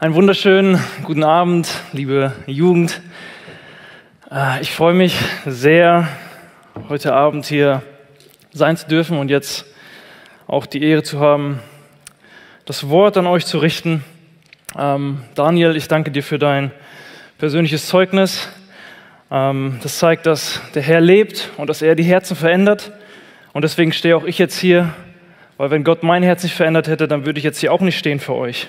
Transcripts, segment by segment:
Einen wunderschönen guten Abend, liebe Jugend. Äh, ich freue mich sehr, heute Abend hier sein zu dürfen und jetzt auch die Ehre zu haben, das Wort an euch zu richten. Ähm, Daniel, ich danke dir für dein persönliches Zeugnis. Ähm, das zeigt, dass der Herr lebt und dass er die Herzen verändert. Und deswegen stehe auch ich jetzt hier, weil wenn Gott mein Herz nicht verändert hätte, dann würde ich jetzt hier auch nicht stehen für euch.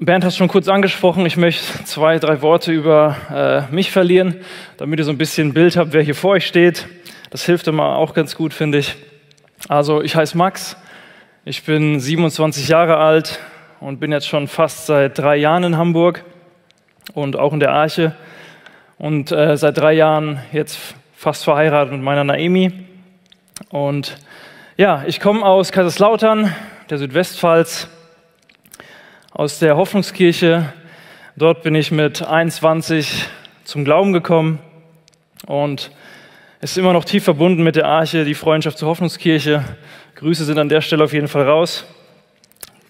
Bernd hat es schon kurz angesprochen. Ich möchte zwei, drei Worte über äh, mich verlieren, damit ihr so ein bisschen ein Bild habt, wer hier vor euch steht. Das hilft immer auch ganz gut, finde ich. Also, ich heiße Max. Ich bin 27 Jahre alt und bin jetzt schon fast seit drei Jahren in Hamburg und auch in der Arche. Und äh, seit drei Jahren jetzt fast verheiratet mit meiner Naemi. Und ja, ich komme aus Kaiserslautern, der Südwestpfalz aus der Hoffnungskirche. Dort bin ich mit 21 zum Glauben gekommen und ist immer noch tief verbunden mit der Arche, die Freundschaft zur Hoffnungskirche. Grüße sind an der Stelle auf jeden Fall raus.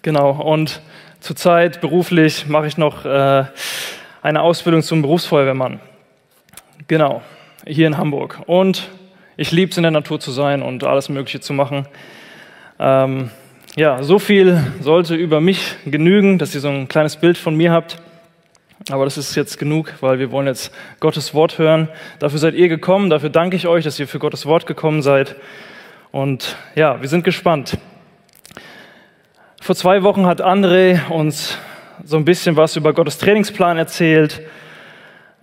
Genau, und zurzeit beruflich mache ich noch äh, eine Ausbildung zum Berufsfeuerwehrmann. Genau, hier in Hamburg. Und ich liebe es, in der Natur zu sein und alles Mögliche zu machen. Ähm, ja, so viel sollte über mich genügen, dass ihr so ein kleines Bild von mir habt. Aber das ist jetzt genug, weil wir wollen jetzt Gottes Wort hören. Dafür seid ihr gekommen, dafür danke ich euch, dass ihr für Gottes Wort gekommen seid. Und ja, wir sind gespannt. Vor zwei Wochen hat André uns so ein bisschen was über Gottes Trainingsplan erzählt,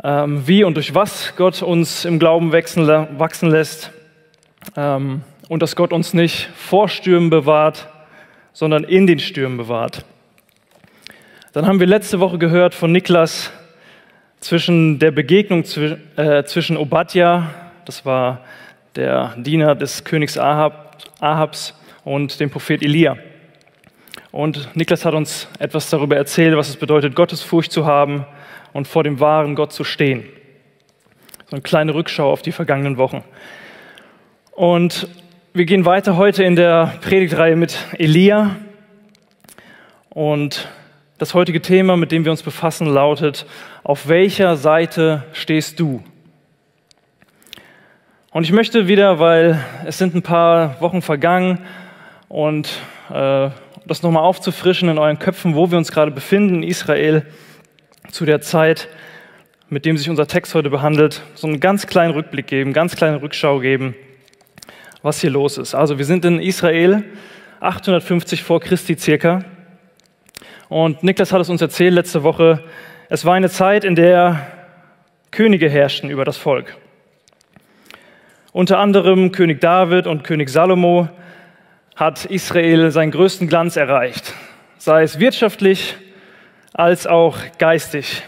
ähm, wie und durch was Gott uns im Glauben wachsen lässt ähm, und dass Gott uns nicht vor Stürmen bewahrt, sondern in den Stürmen bewahrt. Dann haben wir letzte Woche gehört von Niklas zwischen der Begegnung äh, zwischen Obadja, das war der Diener des Königs Ahab, Ahabs, und dem Prophet Elia. Und Niklas hat uns etwas darüber erzählt, was es bedeutet, Gottesfurcht zu haben und vor dem wahren Gott zu stehen. So eine kleine Rückschau auf die vergangenen Wochen. Und wir gehen weiter heute in der Predigtreihe mit Elia. Und das heutige Thema, mit dem wir uns befassen, lautet, auf welcher Seite stehst du? Und ich möchte wieder, weil es sind ein paar Wochen vergangen und äh, das nochmal aufzufrischen in euren Köpfen, wo wir uns gerade befinden in Israel zu der Zeit, mit dem sich unser Text heute behandelt, so einen ganz kleinen Rückblick geben, ganz kleine Rückschau geben was hier los ist. Also wir sind in Israel, 850 vor Christi circa. Und Niklas hat es uns erzählt letzte Woche. Es war eine Zeit, in der Könige herrschten über das Volk. Unter anderem König David und König Salomo hat Israel seinen größten Glanz erreicht, sei es wirtschaftlich als auch geistig.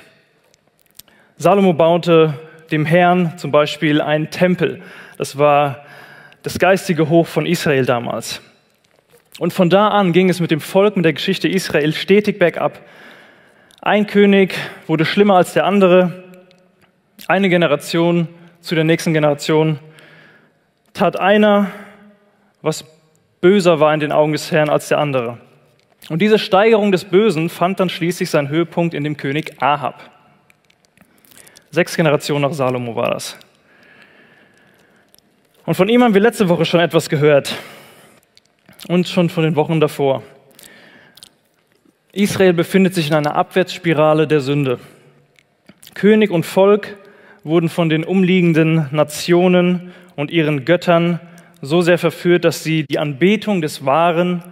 Salomo baute dem Herrn zum Beispiel einen Tempel. Das war das geistige Hoch von Israel damals. Und von da an ging es mit dem Volk, mit der Geschichte Israel stetig bergab. Ein König wurde schlimmer als der andere. Eine Generation zu der nächsten Generation tat einer, was böser war in den Augen des Herrn als der andere. Und diese Steigerung des Bösen fand dann schließlich seinen Höhepunkt in dem König Ahab. Sechs Generationen nach Salomo war das. Und von ihm haben wir letzte Woche schon etwas gehört und schon von den Wochen davor. Israel befindet sich in einer Abwärtsspirale der Sünde. König und Volk wurden von den umliegenden Nationen und ihren Göttern so sehr verführt, dass sie die Anbetung des wahren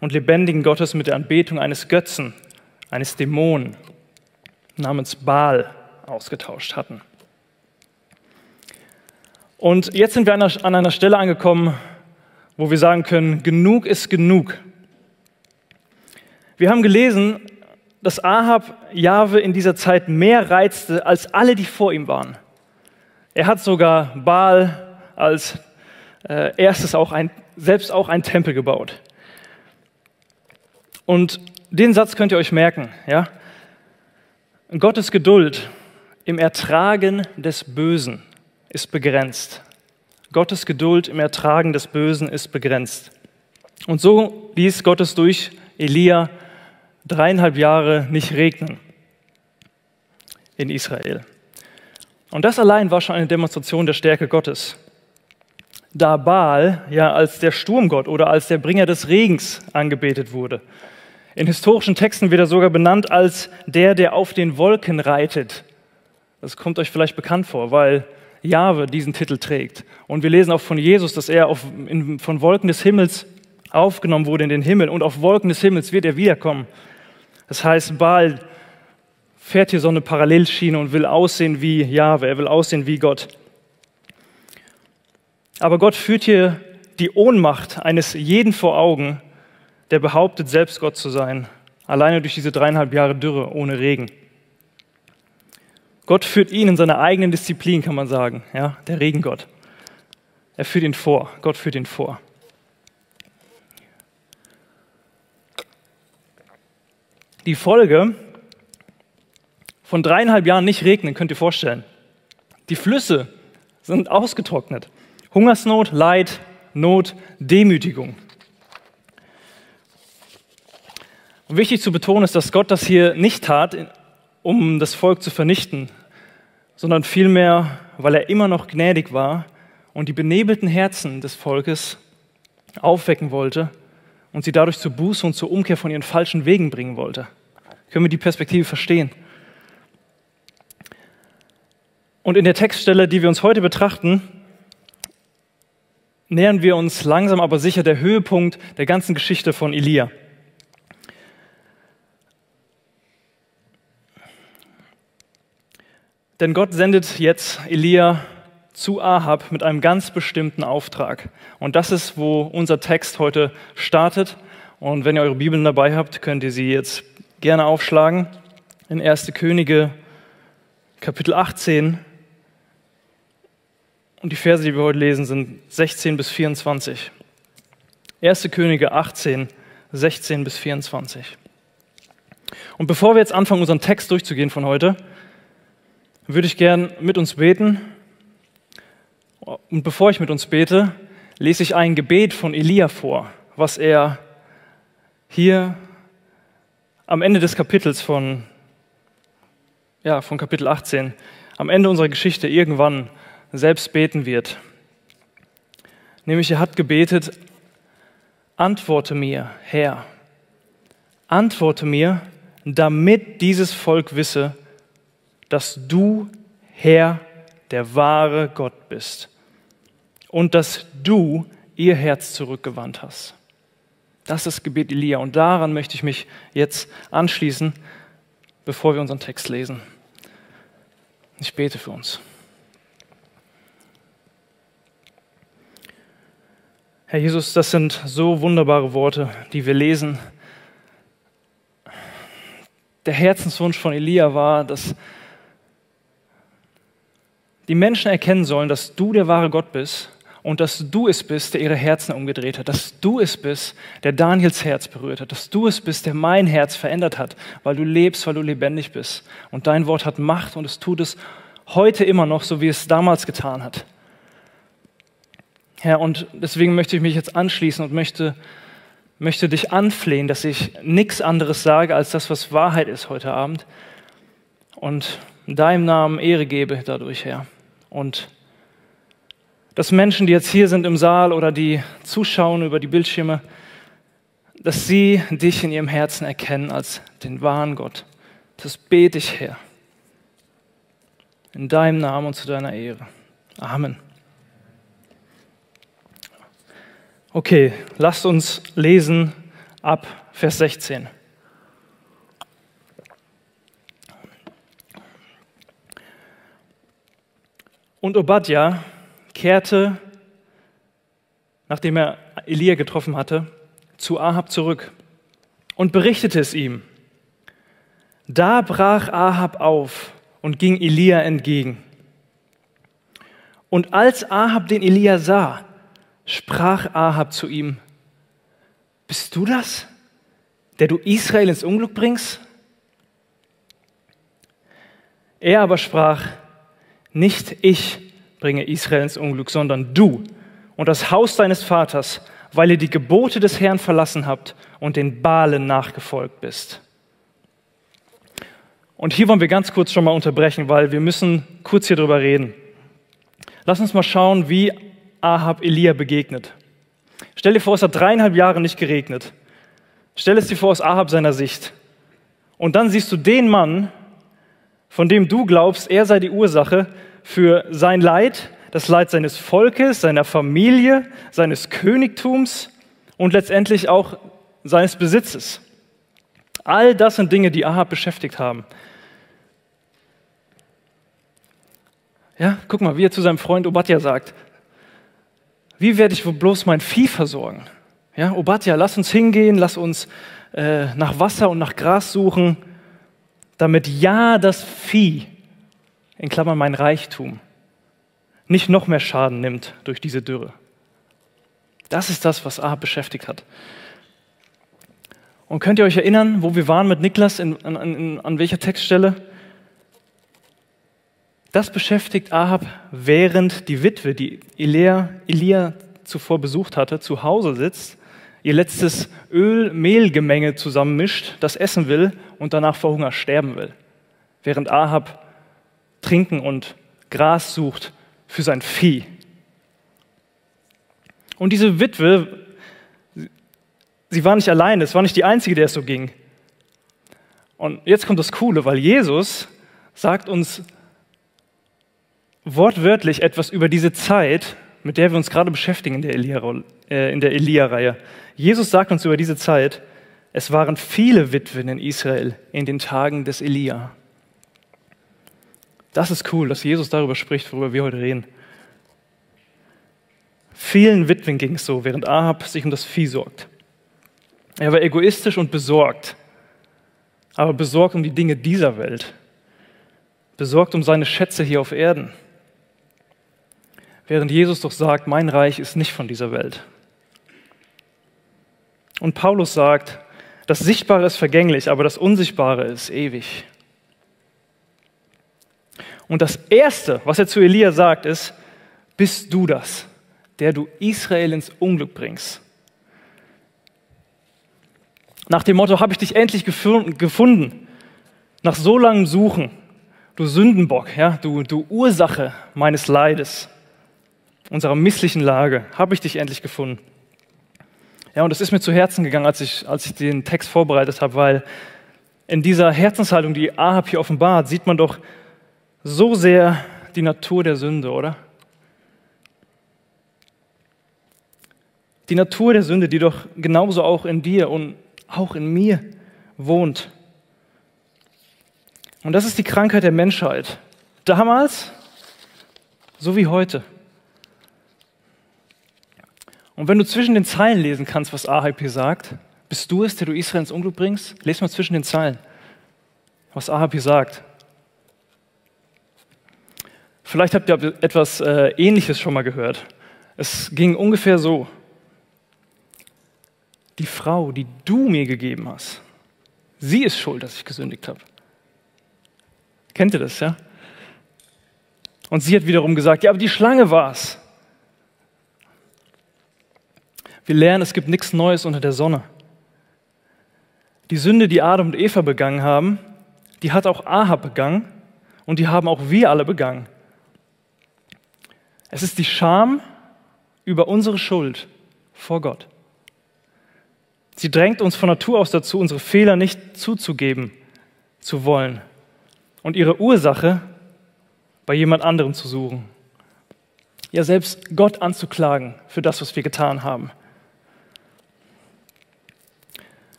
und lebendigen Gottes mit der Anbetung eines Götzen, eines Dämonen namens Baal ausgetauscht hatten. Und jetzt sind wir an einer, Stelle angekommen, wo wir sagen können, genug ist genug. Wir haben gelesen, dass Ahab Jahwe in dieser Zeit mehr reizte als alle, die vor ihm waren. Er hat sogar Baal als äh, erstes auch ein, selbst auch einen Tempel gebaut. Und den Satz könnt ihr euch merken, ja? Gottes Geduld im Ertragen des Bösen ist begrenzt. Gottes Geduld im Ertragen des Bösen ist begrenzt. Und so ließ Gottes durch Elia dreieinhalb Jahre nicht regnen in Israel. Und das allein war schon eine Demonstration der Stärke Gottes. Da Baal ja als der Sturmgott oder als der Bringer des Regens angebetet wurde. In historischen Texten wird er sogar benannt als der, der auf den Wolken reitet. Das kommt euch vielleicht bekannt vor, weil Jahwe diesen Titel trägt. Und wir lesen auch von Jesus, dass er auf, in, von Wolken des Himmels aufgenommen wurde in den Himmel und auf Wolken des Himmels wird er wiederkommen. Das heißt, Baal fährt hier so eine Parallelschiene und will aussehen wie Jahwe, er will aussehen wie Gott. Aber Gott führt hier die Ohnmacht eines jeden vor Augen, der behauptet, selbst Gott zu sein, alleine durch diese dreieinhalb Jahre Dürre ohne Regen. Gott führt ihn in seiner eigenen Disziplin, kann man sagen, ja, der Regengott. Er führt ihn vor, Gott führt ihn vor. Die Folge von dreieinhalb Jahren nicht regnen, könnt ihr vorstellen. Die Flüsse sind ausgetrocknet. Hungersnot, Leid, Not, Demütigung. Und wichtig zu betonen ist, dass Gott das hier nicht tat, um das Volk zu vernichten, sondern vielmehr, weil er immer noch gnädig war und die benebelten Herzen des Volkes aufwecken wollte und sie dadurch zur Buße und zur Umkehr von ihren falschen Wegen bringen wollte. Können wir die Perspektive verstehen? Und in der Textstelle, die wir uns heute betrachten, nähern wir uns langsam aber sicher der Höhepunkt der ganzen Geschichte von Elia. Denn Gott sendet jetzt Elia zu Ahab mit einem ganz bestimmten Auftrag. Und das ist, wo unser Text heute startet. Und wenn ihr eure Bibeln dabei habt, könnt ihr sie jetzt gerne aufschlagen. In 1. Könige Kapitel 18, und die Verse, die wir heute lesen, sind 16 bis 24. 1. Könige 18, 16 bis 24. Und bevor wir jetzt anfangen, unseren Text durchzugehen von heute, würde ich gern mit uns beten. Und bevor ich mit uns bete, lese ich ein Gebet von Elia vor, was er hier am Ende des Kapitels von, ja, von Kapitel 18, am Ende unserer Geschichte irgendwann selbst beten wird. Nämlich er hat gebetet, antworte mir, Herr, antworte mir, damit dieses Volk wisse, dass du, Herr, der wahre Gott bist und dass du ihr Herz zurückgewandt hast. Das ist Gebet Elia und daran möchte ich mich jetzt anschließen, bevor wir unseren Text lesen. Ich bete für uns. Herr Jesus, das sind so wunderbare Worte, die wir lesen. Der Herzenswunsch von Elia war, dass die Menschen erkennen sollen, dass du der wahre Gott bist und dass du es bist, der ihre Herzen umgedreht hat, dass du es bist, der Daniels Herz berührt hat, dass du es bist, der mein Herz verändert hat, weil du lebst, weil du lebendig bist. Und dein Wort hat Macht und es tut es heute immer noch, so wie es damals getan hat. Herr, und deswegen möchte ich mich jetzt anschließen und möchte, möchte dich anflehen, dass ich nichts anderes sage als das, was Wahrheit ist heute Abend. Und deinem Namen Ehre gebe dadurch, Herr. Und dass Menschen, die jetzt hier sind im Saal oder die zuschauen über die Bildschirme, dass sie dich in ihrem Herzen erkennen als den wahren Gott. Das bete ich, Herr. In deinem Namen und zu deiner Ehre. Amen. Okay, lasst uns lesen ab Vers 16. Und Obadja kehrte, nachdem er Elia getroffen hatte, zu Ahab zurück und berichtete es ihm. Da brach Ahab auf und ging Elia entgegen. Und als Ahab den Elia sah, sprach Ahab zu ihm, bist du das, der du Israel ins Unglück bringst? Er aber sprach, nicht ich bringe Israel ins Unglück, sondern du und das Haus deines Vaters, weil ihr die Gebote des Herrn verlassen habt und den Balen nachgefolgt bist. Und hier wollen wir ganz kurz schon mal unterbrechen, weil wir müssen kurz hier drüber reden. Lass uns mal schauen, wie Ahab Elia begegnet. Stell dir vor, es hat dreieinhalb Jahre nicht geregnet. Stell es dir vor aus Ahab seiner Sicht. Und dann siehst du den Mann, von dem du glaubst, er sei die Ursache für sein Leid, das Leid seines Volkes, seiner Familie, seines Königtums und letztendlich auch seines Besitzes. All das sind Dinge, die Ahab beschäftigt haben. Ja, guck mal, wie er zu seinem Freund Obadja sagt: Wie werde ich wohl bloß mein Vieh versorgen? Ja, Obadja, lass uns hingehen, lass uns äh, nach Wasser und nach Gras suchen, damit ja das Vieh, in Klammern mein Reichtum, nicht noch mehr Schaden nimmt durch diese Dürre. Das ist das, was Ahab beschäftigt hat. Und könnt ihr euch erinnern, wo wir waren mit Niklas, in, an, in, an welcher Textstelle? Das beschäftigt Ahab, während die Witwe, die Elia, Elia zuvor besucht hatte, zu Hause sitzt, ihr letztes Öl-Mehl-Gemenge zusammenmischt, das essen will und danach vor Hunger sterben will. Während Ahab trinken und Gras sucht für sein Vieh. Und diese Witwe, sie war nicht alleine, es war nicht die einzige, der es so ging. Und jetzt kommt das Coole, weil Jesus sagt uns wortwörtlich etwas über diese Zeit, mit der wir uns gerade beschäftigen in der äh, Elia-Reihe. Jesus sagt uns über diese Zeit, es waren viele Witwen in Israel in den Tagen des Elia. Das ist cool, dass Jesus darüber spricht, worüber wir heute reden. Vielen Witwen ging es so, während Ahab sich um das Vieh sorgt. Er war egoistisch und besorgt, aber besorgt um die Dinge dieser Welt, besorgt um seine Schätze hier auf Erden. Während Jesus doch sagt, mein Reich ist nicht von dieser Welt. Und Paulus sagt, das Sichtbare ist vergänglich, aber das Unsichtbare ist ewig. Und das Erste, was er zu Elia sagt, ist, bist du das, der du Israel ins Unglück bringst? Nach dem Motto, habe ich dich endlich gefunden, nach so langem Suchen, du Sündenbock, ja, du, du Ursache meines Leides, unserer misslichen Lage, habe ich dich endlich gefunden. Ja, und das ist mir zu Herzen gegangen, als ich, als ich den Text vorbereitet habe, weil in dieser Herzenshaltung, die Ahab hier offenbart, sieht man doch so sehr die Natur der Sünde, oder? Die Natur der Sünde, die doch genauso auch in dir und auch in mir wohnt. Und das ist die Krankheit der Menschheit. Damals so wie heute. Und wenn du zwischen den Zeilen lesen kannst, was Ahab hier sagt, bist du es, der du Israel ins Unglück bringst? Lies mal zwischen den Zeilen, was Ahab hier sagt. Vielleicht habt ihr etwas äh, Ähnliches schon mal gehört. Es ging ungefähr so. Die Frau, die du mir gegeben hast, sie ist schuld, dass ich gesündigt habe. Kennt ihr das, ja? Und sie hat wiederum gesagt, ja, aber die Schlange war es. Wir lernen, es gibt nichts Neues unter der Sonne. Die Sünde, die Adam und Eva begangen haben, die hat auch Ahab begangen und die haben auch wir alle begangen. Es ist die Scham über unsere Schuld vor Gott. Sie drängt uns von Natur aus dazu, unsere Fehler nicht zuzugeben zu wollen und ihre Ursache bei jemand anderem zu suchen. Ja, selbst Gott anzuklagen für das, was wir getan haben.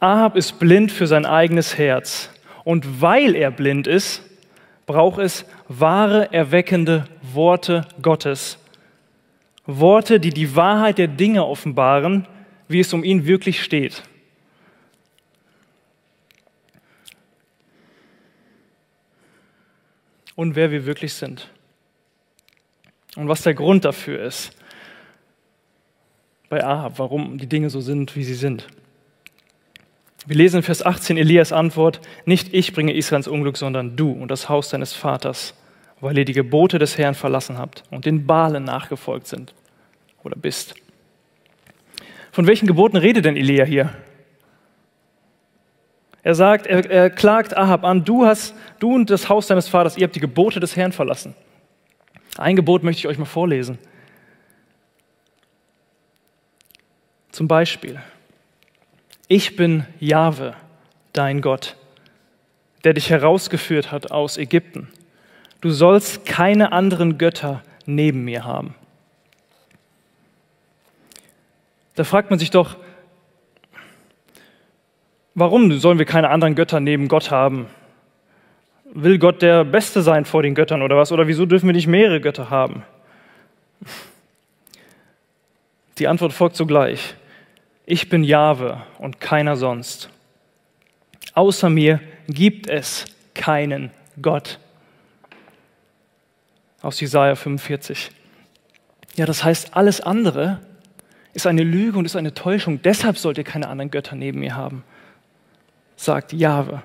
Ahab ist blind für sein eigenes Herz. Und weil er blind ist, braucht es wahre, erweckende Worte Gottes. Worte, die die Wahrheit der Dinge offenbaren, wie es um ihn wirklich steht. Und wer wir wirklich sind. Und was der Grund dafür ist bei Ahab, warum die Dinge so sind, wie sie sind. Wir lesen in Vers 18 Elias Antwort, nicht ich bringe Israel ins Unglück, sondern du und das Haus deines Vaters, weil ihr die Gebote des Herrn verlassen habt und den Balen nachgefolgt sind oder bist. Von welchen Geboten redet denn Elia hier? Er sagt, er, er klagt Ahab an, du hast, du und das Haus deines Vaters, ihr habt die Gebote des Herrn verlassen. Ein Gebot möchte ich euch mal vorlesen. Zum Beispiel, ich bin Jahwe, dein Gott, der dich herausgeführt hat aus Ägypten. Du sollst keine anderen Götter neben mir haben. Da fragt man sich doch, warum sollen wir keine anderen Götter neben Gott haben? Will Gott der Beste sein vor den Göttern oder was? Oder wieso dürfen wir nicht mehrere Götter haben? Die Antwort folgt sogleich. Ich bin Jahwe und keiner sonst. Außer mir gibt es keinen Gott. Aus Jesaja 45. Ja, das heißt, alles andere ist eine Lüge und ist eine Täuschung. Deshalb sollt ihr keine anderen Götter neben mir haben, sagt Jahwe.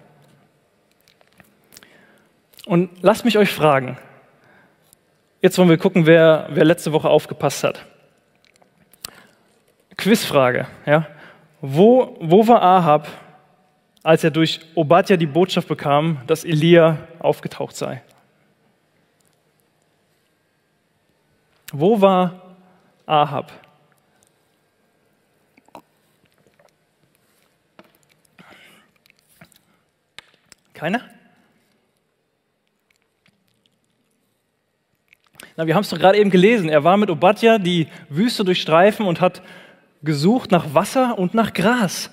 Und lasst mich euch fragen, jetzt wollen wir gucken, wer, wer letzte Woche aufgepasst hat. Quizfrage, ja. Wo, wo war Ahab, als er durch Obadja die Botschaft bekam, dass Elia aufgetaucht sei? Wo war Ahab? Keiner? Na, wir haben es doch gerade eben gelesen. Er war mit Obadja die Wüste durchstreifen und hat gesucht nach Wasser und nach Gras.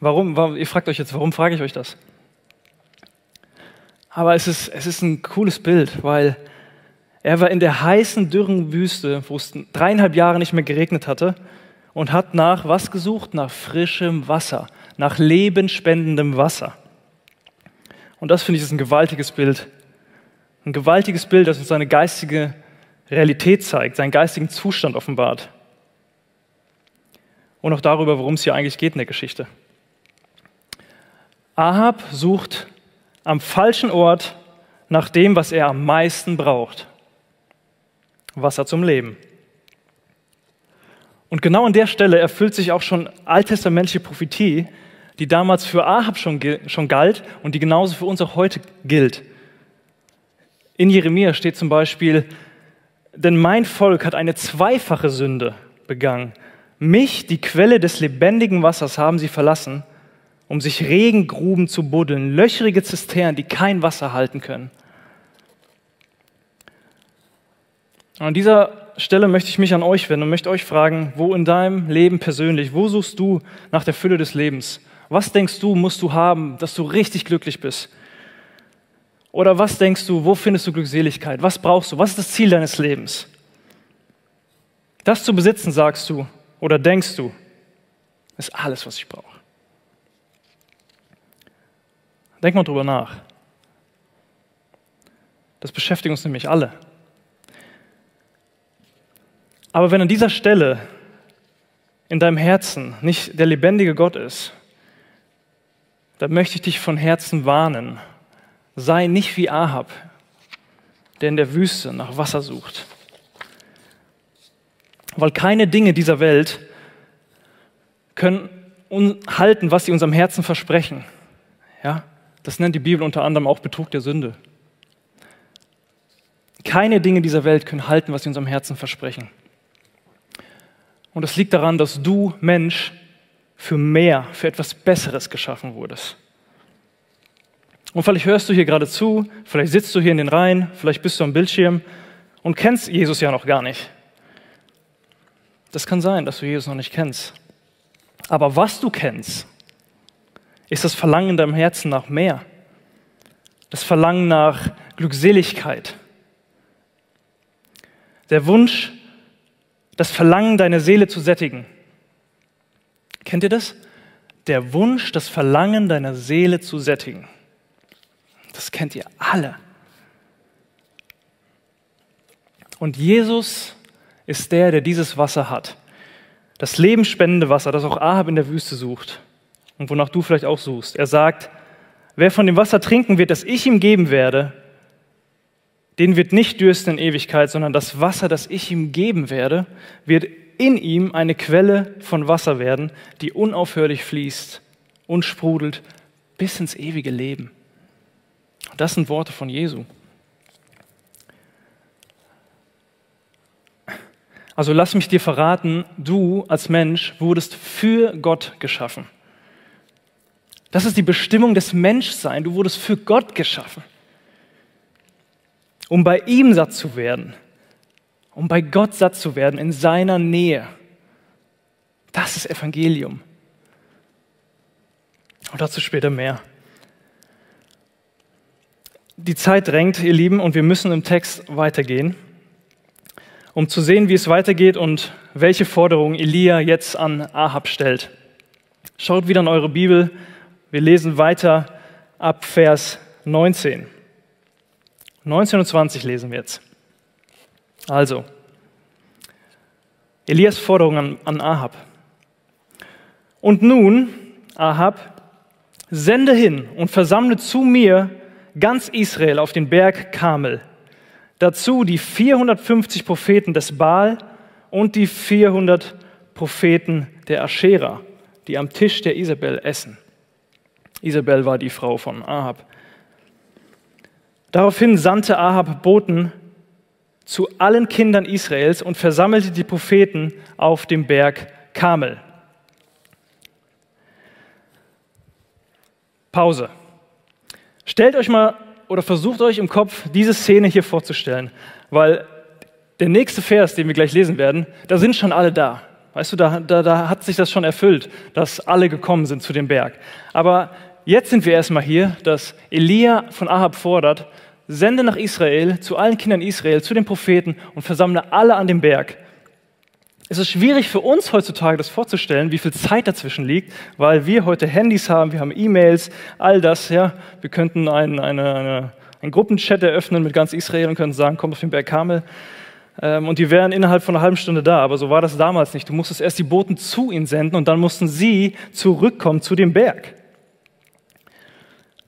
Warum, warum? Ihr fragt euch jetzt, warum frage ich euch das? Aber es ist, es ist ein cooles Bild, weil er war in der heißen, dürren Wüste, wo es dreieinhalb Jahre nicht mehr geregnet hatte und hat nach was gesucht? Nach frischem Wasser, nach lebenspendendem Wasser. Und das finde ich ist ein gewaltiges Bild. Ein gewaltiges Bild, das uns seine geistige Realität zeigt, seinen geistigen Zustand offenbart. Und auch darüber, worum es hier eigentlich geht in der Geschichte. Ahab sucht am falschen Ort nach dem, was er am meisten braucht. Wasser zum Leben. Und genau an der Stelle erfüllt sich auch schon alttestamentliche Prophetie, die damals für Ahab schon, schon galt und die genauso für uns auch heute gilt. In Jeremia steht zum Beispiel, denn mein Volk hat eine zweifache Sünde begangen. Mich, die Quelle des lebendigen Wassers, haben sie verlassen, um sich Regengruben zu buddeln, löchrige Zisternen, die kein Wasser halten können. An dieser Stelle möchte ich mich an euch wenden und möchte euch fragen, wo in deinem Leben persönlich, wo suchst du nach der Fülle des Lebens? Was denkst du, musst du haben, dass du richtig glücklich bist? Oder was denkst du, wo findest du Glückseligkeit? Was brauchst du? Was ist das Ziel deines Lebens? Das zu besitzen, sagst du oder denkst du, ist alles, was ich brauche. Denk mal drüber nach. Das beschäftigt uns nämlich alle. Aber wenn an dieser Stelle in deinem Herzen nicht der lebendige Gott ist, dann möchte ich dich von Herzen warnen. Sei nicht wie Ahab, der in der Wüste nach Wasser sucht. Weil keine Dinge dieser Welt können halten, was sie unserem Herzen versprechen. Ja, das nennt die Bibel unter anderem auch Betrug der Sünde. Keine Dinge dieser Welt können halten, was sie unserem Herzen versprechen. Und es liegt daran, dass du, Mensch, für mehr, für etwas Besseres geschaffen wurdest. Und vielleicht hörst du hier gerade zu, vielleicht sitzt du hier in den Reihen, vielleicht bist du am Bildschirm und kennst Jesus ja noch gar nicht. Das kann sein, dass du Jesus noch nicht kennst. Aber was du kennst, ist das Verlangen in deinem Herzen nach mehr. Das Verlangen nach Glückseligkeit. Der Wunsch, das Verlangen, deine Seele zu sättigen. Kennt ihr das? Der Wunsch, das Verlangen deiner Seele zu sättigen. Das kennt ihr alle. Und Jesus ist der, der dieses Wasser hat. Das lebensspendende Wasser, das auch Ahab in der Wüste sucht und wonach du vielleicht auch suchst. Er sagt, wer von dem Wasser trinken wird, das ich ihm geben werde, den wird nicht dürsten in Ewigkeit, sondern das Wasser, das ich ihm geben werde, wird in ihm eine Quelle von Wasser werden, die unaufhörlich fließt und sprudelt bis ins ewige Leben. Das sind Worte von Jesu. Also lass mich dir verraten, du als Mensch wurdest für Gott geschaffen. Das ist die Bestimmung des Menschseins. Du wurdest für Gott geschaffen, um bei ihm satt zu werden, um bei Gott satt zu werden, in seiner Nähe. Das ist Evangelium. Und dazu später mehr. Die Zeit drängt, ihr Lieben, und wir müssen im Text weitergehen, um zu sehen, wie es weitergeht und welche Forderungen Elia jetzt an Ahab stellt. Schaut wieder in eure Bibel. Wir lesen weiter ab Vers 19. 19 und 20 lesen wir jetzt. Also, Elias Forderung an, an Ahab. Und nun, Ahab, sende hin und versammle zu mir ganz Israel auf den Berg Kamel. Dazu die 450 Propheten des Baal und die 400 Propheten der Aschera, die am Tisch der Isabel essen. Isabel war die Frau von Ahab. Daraufhin sandte Ahab Boten zu allen Kindern Israels und versammelte die Propheten auf dem Berg Kamel. Pause. Stellt euch mal oder versucht euch im Kopf diese Szene hier vorzustellen, weil der nächste Vers, den wir gleich lesen werden, da sind schon alle da. Weißt du, da, da, da hat sich das schon erfüllt, dass alle gekommen sind zu dem Berg. Aber jetzt sind wir erstmal hier, dass Elia von Ahab fordert, sende nach Israel, zu allen Kindern Israel, zu den Propheten und versammle alle an dem Berg. Es ist schwierig für uns heutzutage das vorzustellen, wie viel Zeit dazwischen liegt, weil wir heute Handys haben, wir haben E-Mails, all das. Ja, wir könnten einen, eine, eine, einen Gruppenchat eröffnen mit ganz Israel und können sagen, komm auf den Berg Kamel. Ähm, und die wären innerhalb von einer halben Stunde da. Aber so war das damals nicht. Du musstest erst die Boten zu ihnen senden und dann mussten sie zurückkommen zu dem Berg.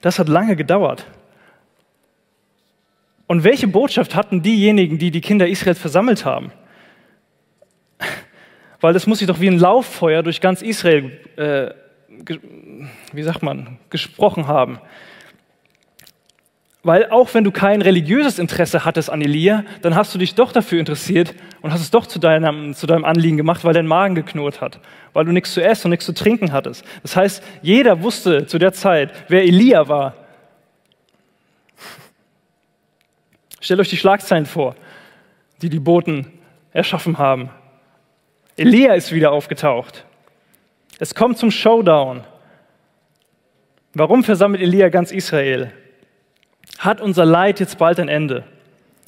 Das hat lange gedauert. Und welche Botschaft hatten diejenigen, die die Kinder Israels versammelt haben? Weil das muss sich doch wie ein Lauffeuer durch ganz Israel, äh, wie sagt man, gesprochen haben. Weil auch wenn du kein religiöses Interesse hattest an Elia, dann hast du dich doch dafür interessiert und hast es doch zu deinem, zu deinem Anliegen gemacht, weil dein Magen geknurrt hat, weil du nichts zu essen und nichts zu trinken hattest. Das heißt, jeder wusste zu der Zeit, wer Elia war. Stellt euch die Schlagzeilen vor, die die Boten erschaffen haben. Elia ist wieder aufgetaucht. Es kommt zum Showdown. Warum versammelt Elia ganz Israel? Hat unser Leid jetzt bald ein Ende?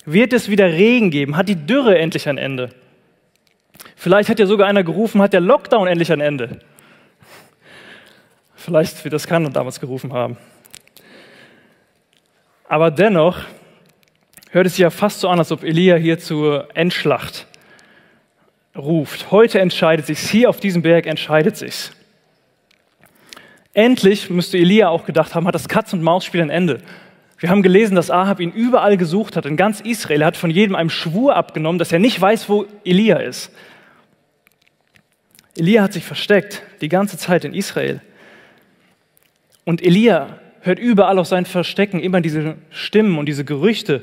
Wird es wieder Regen geben? Hat die Dürre endlich ein Ende? Vielleicht hat ja sogar einer gerufen, hat der Lockdown endlich ein Ende? Vielleicht wird das keiner damals gerufen haben. Aber dennoch hört es sich ja fast so an, als ob Elia hier zur Endschlacht ruft. Heute entscheidet sich's, hier auf diesem Berg entscheidet sich's. Endlich, müsste Elia auch gedacht haben, hat das Katz-und-Maus-Spiel ein Ende. Wir haben gelesen, dass Ahab ihn überall gesucht hat, in ganz Israel. Er hat von jedem einen Schwur abgenommen, dass er nicht weiß, wo Elia ist. Elia hat sich versteckt, die ganze Zeit in Israel. Und Elia hört überall aus seinen Verstecken immer diese Stimmen und diese Gerüchte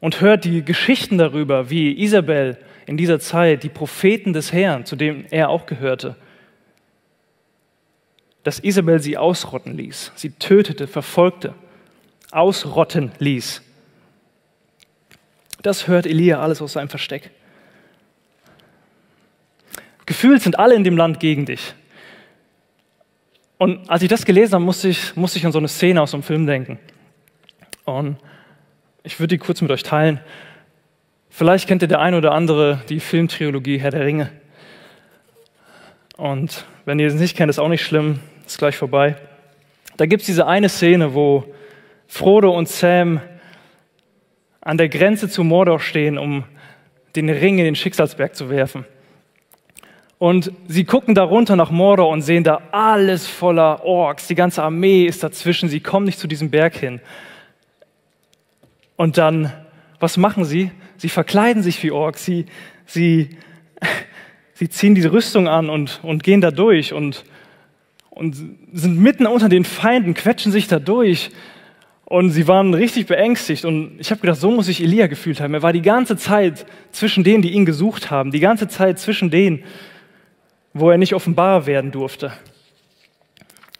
und hört die Geschichten darüber, wie Isabel in dieser Zeit die Propheten des Herrn, zu denen er auch gehörte, dass Isabel sie ausrotten ließ. Sie tötete, verfolgte, ausrotten ließ. Das hört Elia alles aus seinem Versteck. Gefühlt sind alle in dem Land gegen dich. Und als ich das gelesen habe, musste ich, musste ich an so eine Szene aus einem Film denken. Und ich würde die kurz mit euch teilen. Vielleicht kennt ihr der eine oder andere die Filmtrilogie Herr der Ringe. Und wenn ihr es nicht kennt, ist auch nicht schlimm, ist gleich vorbei. Da gibt es diese eine Szene, wo Frodo und Sam an der Grenze zu Mordor stehen, um den Ring in den Schicksalsberg zu werfen. Und sie gucken da runter nach Mordor und sehen da alles voller Orks. Die ganze Armee ist dazwischen. Sie kommen nicht zu diesem Berg hin. Und dann, was machen sie? Sie verkleiden sich wie Orks, sie, sie, sie ziehen diese Rüstung an und, und gehen da durch und, und sind mitten unter den Feinden, quetschen sich da durch. Und sie waren richtig beängstigt. Und ich habe gedacht, so muss sich Elia gefühlt haben. Er war die ganze Zeit zwischen denen, die ihn gesucht haben, die ganze Zeit zwischen denen, wo er nicht offenbar werden durfte.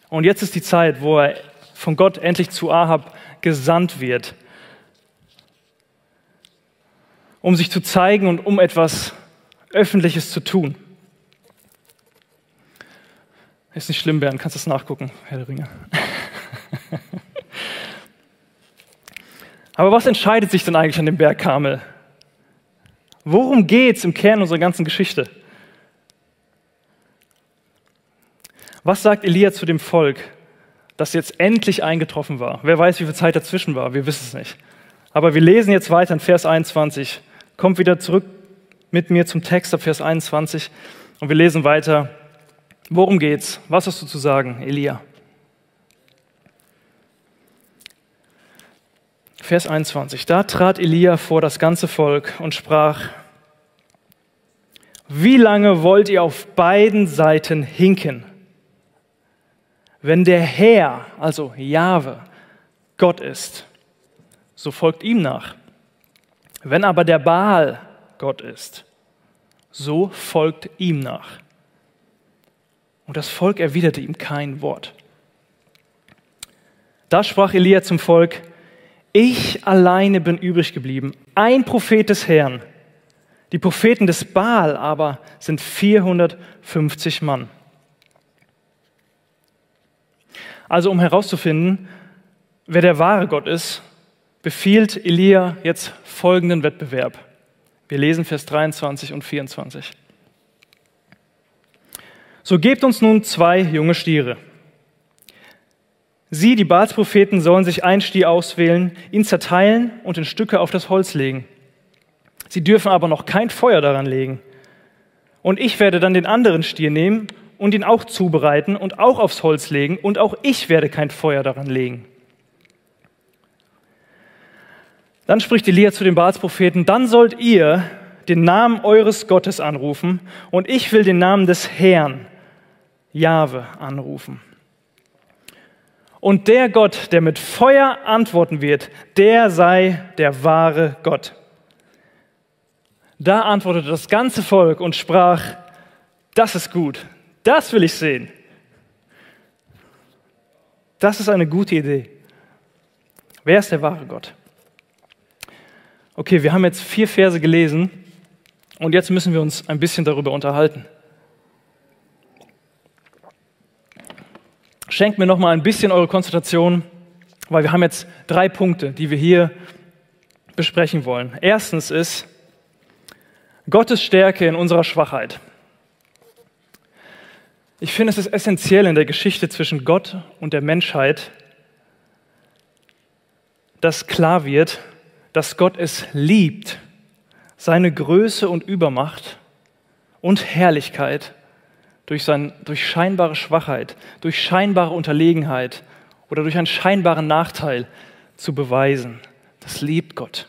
Und jetzt ist die Zeit, wo er von Gott endlich zu Ahab gesandt wird, um sich zu zeigen und um etwas Öffentliches zu tun. Ist nicht schlimm, Bernd, kannst du das nachgucken, Herr der Ringe. Aber was entscheidet sich denn eigentlich an dem Berg Karmel? Worum geht es im Kern unserer ganzen Geschichte? Was sagt Elia zu dem Volk, das jetzt endlich eingetroffen war? Wer weiß, wie viel Zeit dazwischen war? Wir wissen es nicht. Aber wir lesen jetzt weiter in Vers 21. Kommt wieder zurück mit mir zum Text ab Vers 21 und wir lesen weiter. Worum geht's? Was hast du zu sagen, Elia? Vers 21. Da trat Elia vor das ganze Volk und sprach, wie lange wollt ihr auf beiden Seiten hinken? Wenn der Herr, also Jahwe, Gott ist, so folgt ihm nach. Wenn aber der Baal Gott ist, so folgt ihm nach. Und das Volk erwiderte ihm kein Wort. Da sprach Elia zum Volk, ich alleine bin übrig geblieben, ein Prophet des Herrn. Die Propheten des Baal aber sind 450 Mann. Also um herauszufinden, wer der wahre Gott ist, befiehlt Elia jetzt folgenden Wettbewerb. Wir lesen Vers 23 und 24. So gebt uns nun zwei junge Stiere Sie, die Baalspropheten, sollen sich einen Stier auswählen, ihn zerteilen und in Stücke auf das Holz legen. Sie dürfen aber noch kein Feuer daran legen. Und ich werde dann den anderen Stier nehmen und ihn auch zubereiten und auch aufs Holz legen, und auch ich werde kein Feuer daran legen. Dann spricht Elia zu den Baalspropheten, dann sollt ihr den Namen eures Gottes anrufen, und ich will den Namen des Herrn, Jahwe, anrufen. Und der Gott, der mit Feuer antworten wird, der sei der wahre Gott. Da antwortete das ganze Volk und sprach, das ist gut, das will ich sehen. Das ist eine gute Idee. Wer ist der wahre Gott? Okay, wir haben jetzt vier Verse gelesen und jetzt müssen wir uns ein bisschen darüber unterhalten. Schenkt mir noch mal ein bisschen eure Konzentration, weil wir haben jetzt drei Punkte, die wir hier besprechen wollen. Erstens ist Gottes Stärke in unserer Schwachheit. Ich finde, es ist essentiell in der Geschichte zwischen Gott und der Menschheit, dass klar wird, dass Gott es liebt, seine Größe und Übermacht und Herrlichkeit durch, sein, durch scheinbare Schwachheit, durch scheinbare Unterlegenheit oder durch einen scheinbaren Nachteil zu beweisen. Das liebt Gott.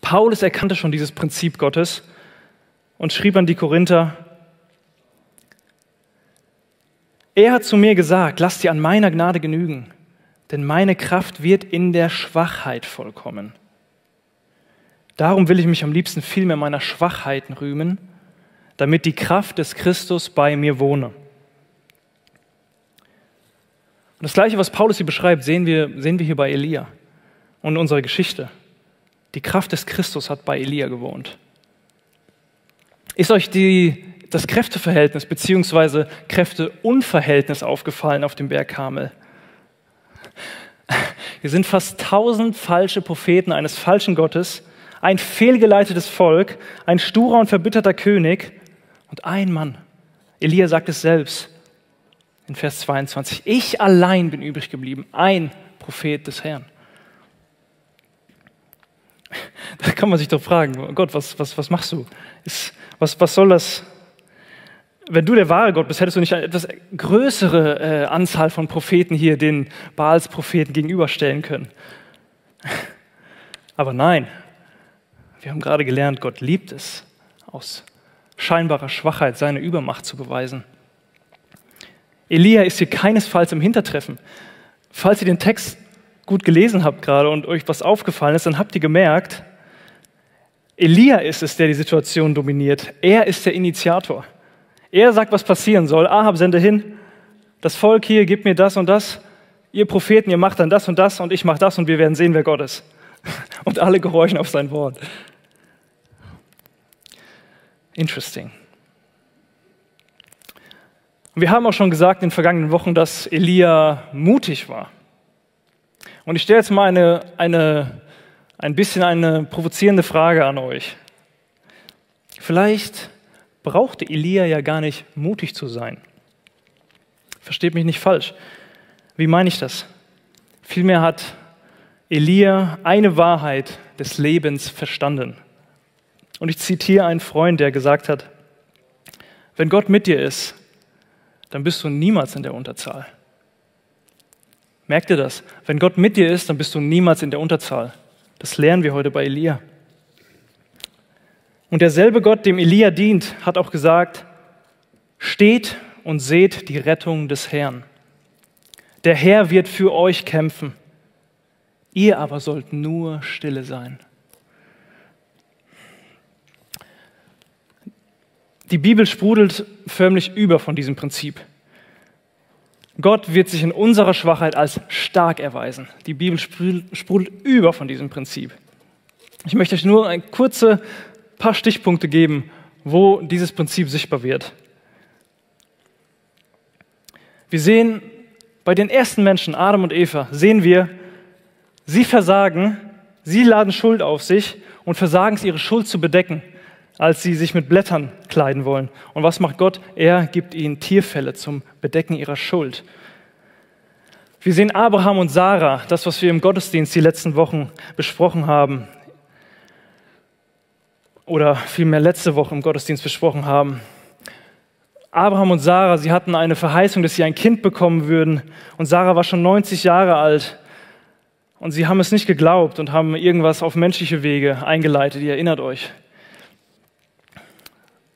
Paulus erkannte schon dieses Prinzip Gottes und schrieb an die Korinther, er hat zu mir gesagt, lass dir an meiner Gnade genügen, denn meine Kraft wird in der Schwachheit vollkommen. Darum will ich mich am liebsten viel mehr meiner Schwachheiten rühmen, damit die Kraft des Christus bei mir wohne. Und das Gleiche, was Paulus hier beschreibt, sehen wir, sehen wir hier bei Elia und unserer Geschichte. Die Kraft des Christus hat bei Elia gewohnt. Ist euch die, das Kräfteverhältnis bzw. Kräfteunverhältnis aufgefallen auf dem Berg Karmel? Hier sind fast tausend falsche Propheten eines falschen Gottes, ein fehlgeleitetes Volk, ein sturer und verbitterter König und ein Mann, Elia sagt es selbst in Vers 22, ich allein bin übrig geblieben, ein Prophet des Herrn. Da kann man sich doch fragen, oh Gott, was, was, was machst du? Ist, was, was soll das? Wenn du der wahre Gott bist, hättest du nicht eine etwas größere äh, Anzahl von Propheten hier den Baals Propheten gegenüberstellen können. Aber nein, wir haben gerade gelernt, Gott liebt es, aus scheinbarer Schwachheit seine Übermacht zu beweisen. Elia ist hier keinesfalls im Hintertreffen. Falls ihr den Text gut gelesen habt gerade und euch was aufgefallen ist, dann habt ihr gemerkt, Elia ist es, der die Situation dominiert. Er ist der Initiator. Er sagt, was passieren soll. Ahab, sende hin. Das Volk hier, gibt mir das und das. Ihr Propheten, ihr macht dann das und das und ich mache das und wir werden sehen, wer Gott ist. Und alle gehorchen auf sein Wort. Interesting. Wir haben auch schon gesagt in den vergangenen Wochen, dass Elia mutig war. Und ich stelle jetzt mal eine, eine, ein bisschen eine provozierende Frage an euch. Vielleicht brauchte Elia ja gar nicht mutig zu sein. Versteht mich nicht falsch. Wie meine ich das? Vielmehr hat Elia eine Wahrheit des Lebens verstanden. Und ich zitiere einen Freund, der gesagt hat, wenn Gott mit dir ist, dann bist du niemals in der Unterzahl. Merkt ihr das? Wenn Gott mit dir ist, dann bist du niemals in der Unterzahl. Das lernen wir heute bei Elia. Und derselbe Gott, dem Elia dient, hat auch gesagt, steht und seht die Rettung des Herrn. Der Herr wird für euch kämpfen. Ihr aber sollt nur stille sein. Die Bibel sprudelt förmlich über von diesem Prinzip. Gott wird sich in unserer Schwachheit als stark erweisen. Die Bibel sprudelt über von diesem Prinzip. Ich möchte euch nur ein kurze paar Stichpunkte geben, wo dieses Prinzip sichtbar wird. Wir sehen bei den ersten Menschen, Adam und Eva, sehen wir, sie versagen, sie laden Schuld auf sich und versagen es, ihre Schuld zu bedecken als sie sich mit Blättern kleiden wollen. Und was macht Gott? Er gibt ihnen Tierfälle zum Bedecken ihrer Schuld. Wir sehen Abraham und Sarah, das, was wir im Gottesdienst die letzten Wochen besprochen haben, oder vielmehr letzte Woche im Gottesdienst besprochen haben. Abraham und Sarah, sie hatten eine Verheißung, dass sie ein Kind bekommen würden. Und Sarah war schon 90 Jahre alt. Und sie haben es nicht geglaubt und haben irgendwas auf menschliche Wege eingeleitet. Ihr erinnert euch.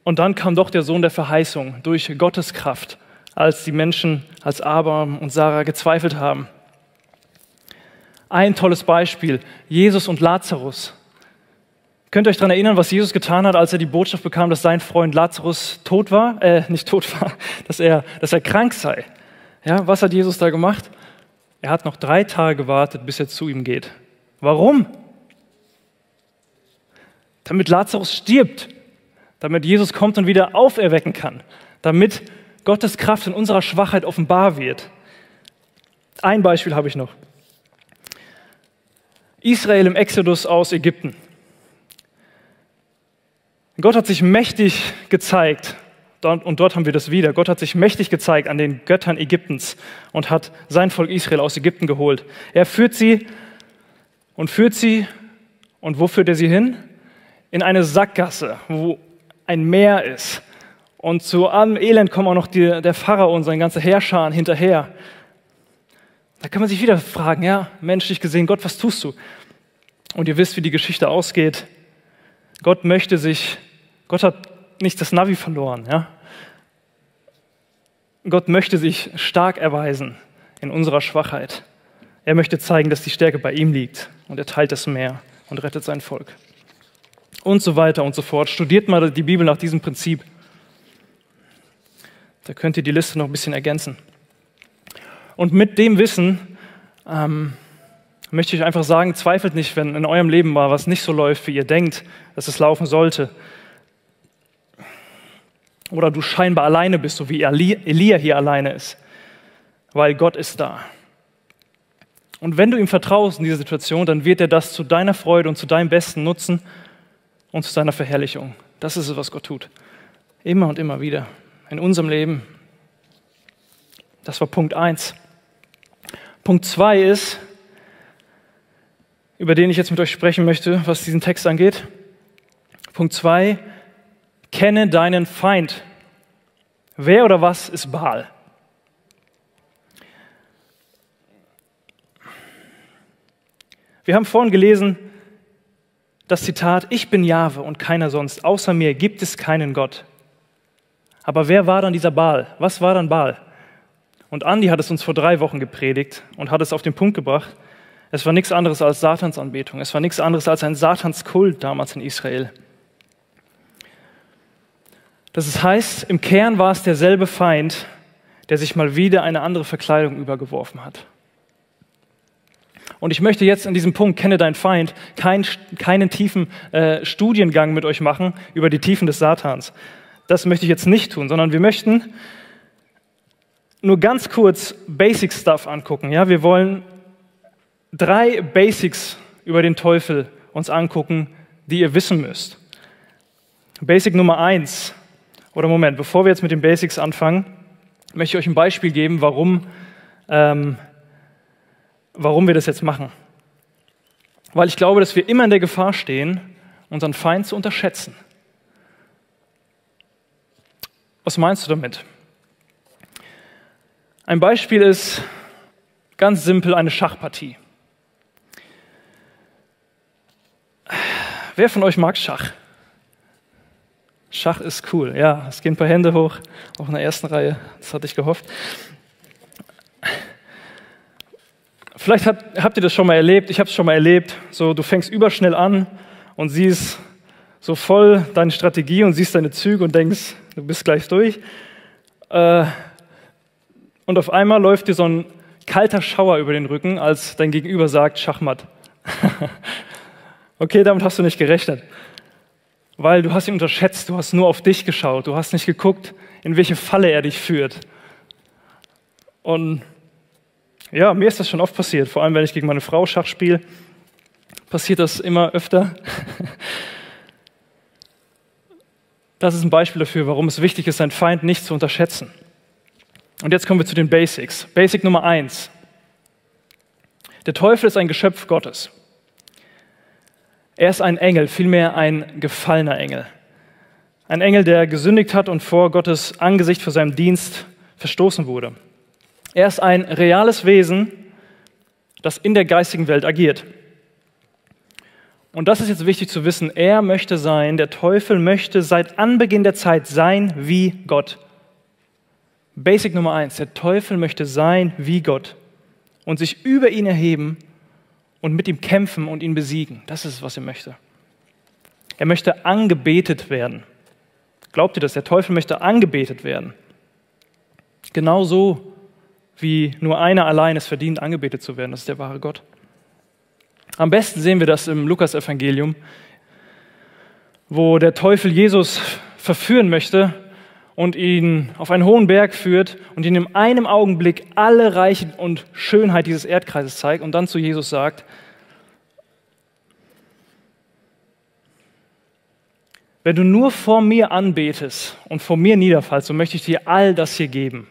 Und dann kam doch der Sohn der Verheißung durch Gottes Kraft, als die Menschen, als Abraham und Sarah gezweifelt haben. Ein tolles Beispiel, Jesus und Lazarus. Könnt ihr euch daran erinnern, was Jesus getan hat, als er die Botschaft bekam, dass sein Freund Lazarus tot war, äh, nicht tot war, dass er, dass er krank sei? Ja, was hat Jesus da gemacht? Er hat noch drei Tage gewartet, bis er zu ihm geht. Warum? Damit Lazarus stirbt damit Jesus kommt und wieder auferwecken kann, damit Gottes Kraft in unserer Schwachheit offenbar wird. Ein Beispiel habe ich noch. Israel im Exodus aus Ägypten. Gott hat sich mächtig gezeigt, und dort haben wir das wieder. Gott hat sich mächtig gezeigt an den Göttern Ägyptens und hat sein Volk Israel aus Ägypten geholt. Er führt sie und führt sie, und wo führt er sie hin? In eine Sackgasse, wo ein Meer ist. Und zu allem Elend kommen auch noch die, der Pharao und sein ganzer Heerscharen hinterher. Da kann man sich wieder fragen, ja, menschlich gesehen, Gott, was tust du? Und ihr wisst, wie die Geschichte ausgeht. Gott möchte sich, Gott hat nicht das Navi verloren, ja. Gott möchte sich stark erweisen in unserer Schwachheit. Er möchte zeigen, dass die Stärke bei ihm liegt und er teilt das Meer und rettet sein Volk und so weiter und so fort. Studiert mal die Bibel nach diesem Prinzip. Da könnt ihr die Liste noch ein bisschen ergänzen. Und mit dem Wissen ähm, möchte ich einfach sagen, zweifelt nicht, wenn in eurem Leben mal was nicht so läuft, wie ihr denkt, dass es laufen sollte. Oder du scheinbar alleine bist, so wie Elia hier alleine ist. Weil Gott ist da. Und wenn du ihm vertraust in dieser Situation, dann wird er das zu deiner Freude und zu deinem Besten nutzen und zu seiner Verherrlichung. Das ist es, was Gott tut. Immer und immer wieder in unserem Leben. Das war Punkt 1. Punkt 2 ist, über den ich jetzt mit euch sprechen möchte, was diesen Text angeht. Punkt 2, kenne deinen Feind. Wer oder was ist Baal? Wir haben vorhin gelesen, das Zitat, ich bin Jahwe und keiner sonst, außer mir gibt es keinen Gott. Aber wer war dann dieser Baal? Was war dann Baal? Und Andi hat es uns vor drei Wochen gepredigt und hat es auf den Punkt gebracht. Es war nichts anderes als Satansanbetung. Es war nichts anderes als ein Satanskult damals in Israel. Das heißt, im Kern war es derselbe Feind, der sich mal wieder eine andere Verkleidung übergeworfen hat. Und ich möchte jetzt an diesem Punkt, kenne deinen Feind, kein, keinen tiefen äh, Studiengang mit euch machen über die Tiefen des Satans. Das möchte ich jetzt nicht tun, sondern wir möchten nur ganz kurz Basic Stuff angucken. Ja, wir wollen drei Basics über den Teufel uns angucken, die ihr wissen müsst. Basic Nummer eins, oder Moment, bevor wir jetzt mit den Basics anfangen, möchte ich euch ein Beispiel geben, warum, ähm, warum wir das jetzt machen. Weil ich glaube, dass wir immer in der Gefahr stehen, unseren Feind zu unterschätzen. Was meinst du damit? Ein Beispiel ist ganz simpel eine Schachpartie. Wer von euch mag Schach? Schach ist cool, ja. Es gehen ein paar Hände hoch, auch in der ersten Reihe. Das hatte ich gehofft. Vielleicht habt, habt ihr das schon mal erlebt. Ich habe es schon mal erlebt. So, du fängst überschnell an und siehst so voll deine Strategie und siehst deine Züge und denkst, du bist gleich durch. Äh, und auf einmal läuft dir so ein kalter Schauer über den Rücken, als dein Gegenüber sagt, Schachmatt. Okay, damit hast du nicht gerechnet, weil du hast ihn unterschätzt, du hast nur auf dich geschaut, du hast nicht geguckt, in welche Falle er dich führt. Und ja, mir ist das schon oft passiert, vor allem wenn ich gegen meine Frau Schach spiele, passiert das immer öfter. Das ist ein Beispiel dafür, warum es wichtig ist, seinen Feind nicht zu unterschätzen. Und jetzt kommen wir zu den Basics. Basic Nummer eins. Der Teufel ist ein Geschöpf Gottes. Er ist ein Engel, vielmehr ein gefallener Engel. Ein Engel, der gesündigt hat und vor Gottes Angesicht für seinen Dienst verstoßen wurde. Er ist ein reales Wesen, das in der geistigen Welt agiert. Und das ist jetzt wichtig zu wissen. Er möchte sein, der Teufel möchte seit Anbeginn der Zeit sein wie Gott. Basic Nummer eins, der Teufel möchte sein wie Gott und sich über ihn erheben und mit ihm kämpfen und ihn besiegen. Das ist es, was er möchte. Er möchte angebetet werden. Glaubt ihr das? Der Teufel möchte angebetet werden. Genauso wie nur einer allein es verdient, angebetet zu werden. Das ist der wahre Gott. Am besten sehen wir das im Lukasevangelium, wo der Teufel Jesus verführen möchte und ihn auf einen hohen Berg führt und ihn in einem Augenblick alle Reiche und Schönheit dieses Erdkreises zeigt und dann zu Jesus sagt, wenn du nur vor mir anbetest und vor mir niederfallst, so möchte ich dir all das hier geben.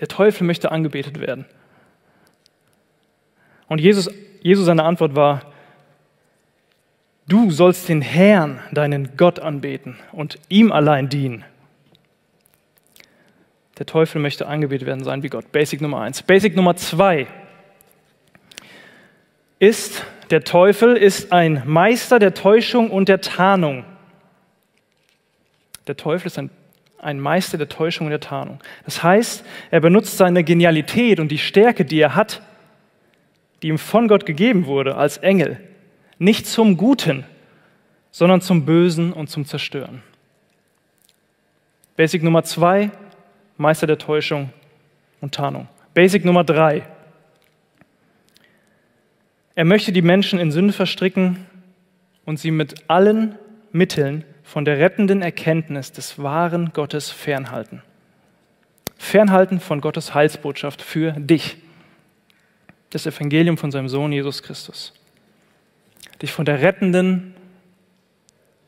Der Teufel möchte angebetet werden. Und Jesus, Jesus seine Antwort war, Du sollst den Herrn, deinen Gott, anbeten und ihm allein dienen. Der Teufel möchte angebetet werden sein wie Gott. Basic Nummer eins. Basic Nummer zwei ist, der Teufel ist ein Meister der Täuschung und der Tarnung. Der Teufel ist ein, ein Meister der Täuschung und der Tarnung. Das heißt, er benutzt seine Genialität und die Stärke, die er hat, die ihm von Gott gegeben wurde als Engel, nicht zum Guten, sondern zum Bösen und zum Zerstören. Basic Nummer zwei, Meister der Täuschung und Tarnung. Basic Nummer drei, er möchte die Menschen in Sünde verstricken und sie mit allen Mitteln von der rettenden Erkenntnis des wahren Gottes fernhalten. Fernhalten von Gottes Heilsbotschaft für dich. Das Evangelium von seinem Sohn Jesus Christus dich von der rettenden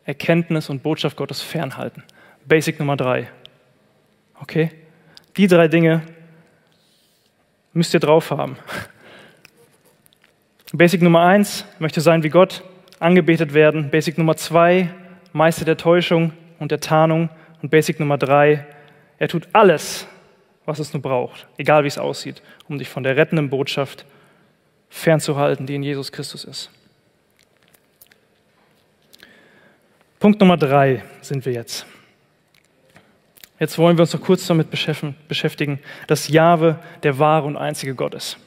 Erkenntnis und Botschaft Gottes fernhalten. Basic Nummer drei. Okay? Die drei Dinge müsst ihr drauf haben. Basic Nummer eins möchte sein wie Gott, angebetet werden. Basic Nummer zwei, Meister der Täuschung und der Tarnung. Und Basic Nummer drei, er tut alles, was es nur braucht, egal wie es aussieht, um dich von der rettenden Botschaft fernzuhalten, die in Jesus Christus ist. Punkt Nummer drei sind wir jetzt. Jetzt wollen wir uns noch kurz damit beschäftigen, dass Jahwe der wahre und einzige Gott ist.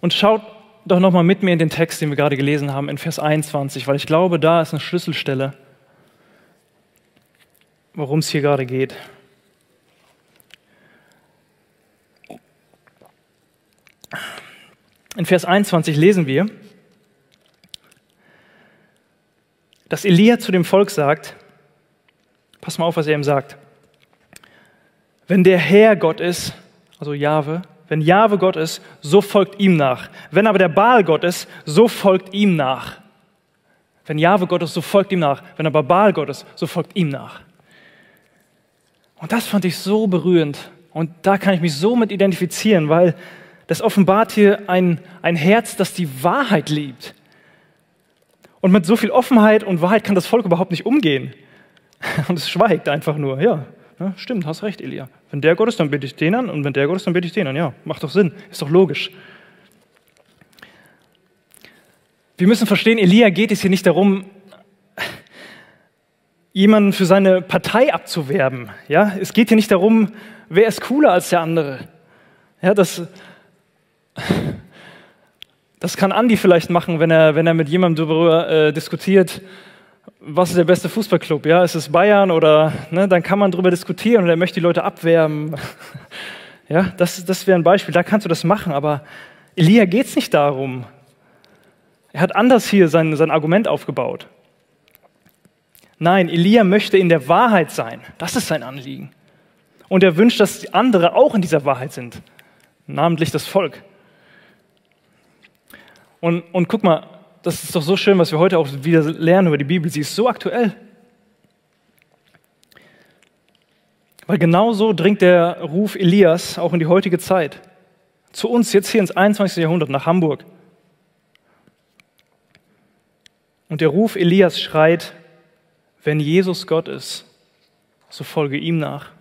Und schaut doch nochmal mit mir in den Text, den wir gerade gelesen haben, in Vers 21, weil ich glaube, da ist eine Schlüsselstelle, worum es hier gerade geht. In Vers 21 lesen wir, dass Elia zu dem Volk sagt, pass mal auf, was er ihm sagt. Wenn der Herr Gott ist, also Jahwe, wenn Jahwe Gott ist, so folgt ihm nach. Wenn aber der Baal Gott ist, so folgt ihm nach. Wenn Jahwe Gott ist, so folgt ihm nach. Wenn aber Baal Gott ist, so folgt ihm nach. Und das fand ich so berührend. Und da kann ich mich so mit identifizieren, weil das offenbart hier ein, ein Herz, das die Wahrheit liebt. Und mit so viel Offenheit und Wahrheit kann das Volk überhaupt nicht umgehen. Und es schweigt einfach nur. Ja, ja, stimmt, hast recht, Elia. Wenn der Gott ist, dann bitte ich den an und wenn der Gott ist, dann bitte ich den an. Ja, macht doch Sinn, ist doch logisch. Wir müssen verstehen, Elia geht es hier nicht darum, jemanden für seine Partei abzuwerben. Ja, es geht hier nicht darum, wer ist cooler als der andere. Ja, das, das kann Andi vielleicht machen, wenn er, wenn er mit jemandem darüber äh, diskutiert, was ist der beste Fußballclub? Ja, ist es Bayern oder ne, dann kann man darüber diskutieren und er möchte die Leute abwerben. ja, das, das wäre ein Beispiel, da kannst du das machen, aber Elia geht es nicht darum. Er hat anders hier sein, sein Argument aufgebaut. Nein, Elia möchte in der Wahrheit sein. Das ist sein Anliegen. Und er wünscht, dass andere auch in dieser Wahrheit sind, namentlich das Volk. Und, und guck mal, das ist doch so schön, was wir heute auch wieder lernen über die Bibel. Sie ist so aktuell. Weil genau so dringt der Ruf Elias auch in die heutige Zeit. Zu uns jetzt hier ins 21. Jahrhundert, nach Hamburg. Und der Ruf Elias schreit, wenn Jesus Gott ist, so folge ihm nach.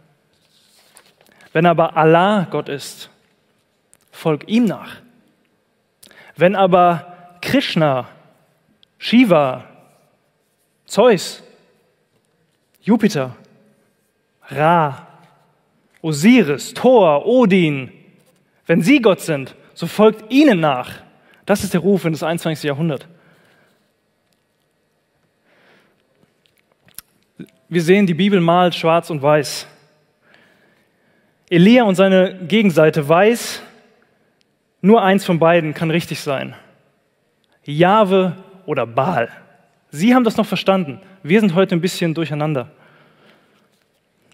Wenn aber Allah Gott ist, folg ihm nach. Wenn aber Krishna, Shiva, Zeus, Jupiter, Ra, Osiris, Thor, Odin, wenn sie Gott sind, so folgt ihnen nach. Das ist der Ruf in das 21. Jahrhundert. Wir sehen, die Bibel malt schwarz und weiß. Elia und seine Gegenseite weiß, nur eins von beiden kann richtig sein. Jahwe oder Baal. Sie haben das noch verstanden. Wir sind heute ein bisschen durcheinander.